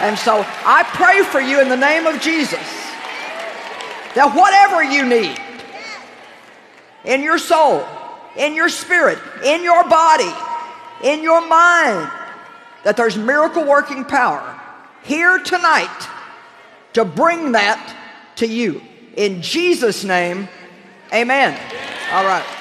And so I pray for you in the name of Jesus that whatever you need in your soul, in your spirit, in your body, in your mind, that there's miracle working power here tonight to bring that to you. In Jesus' name, amen. All right.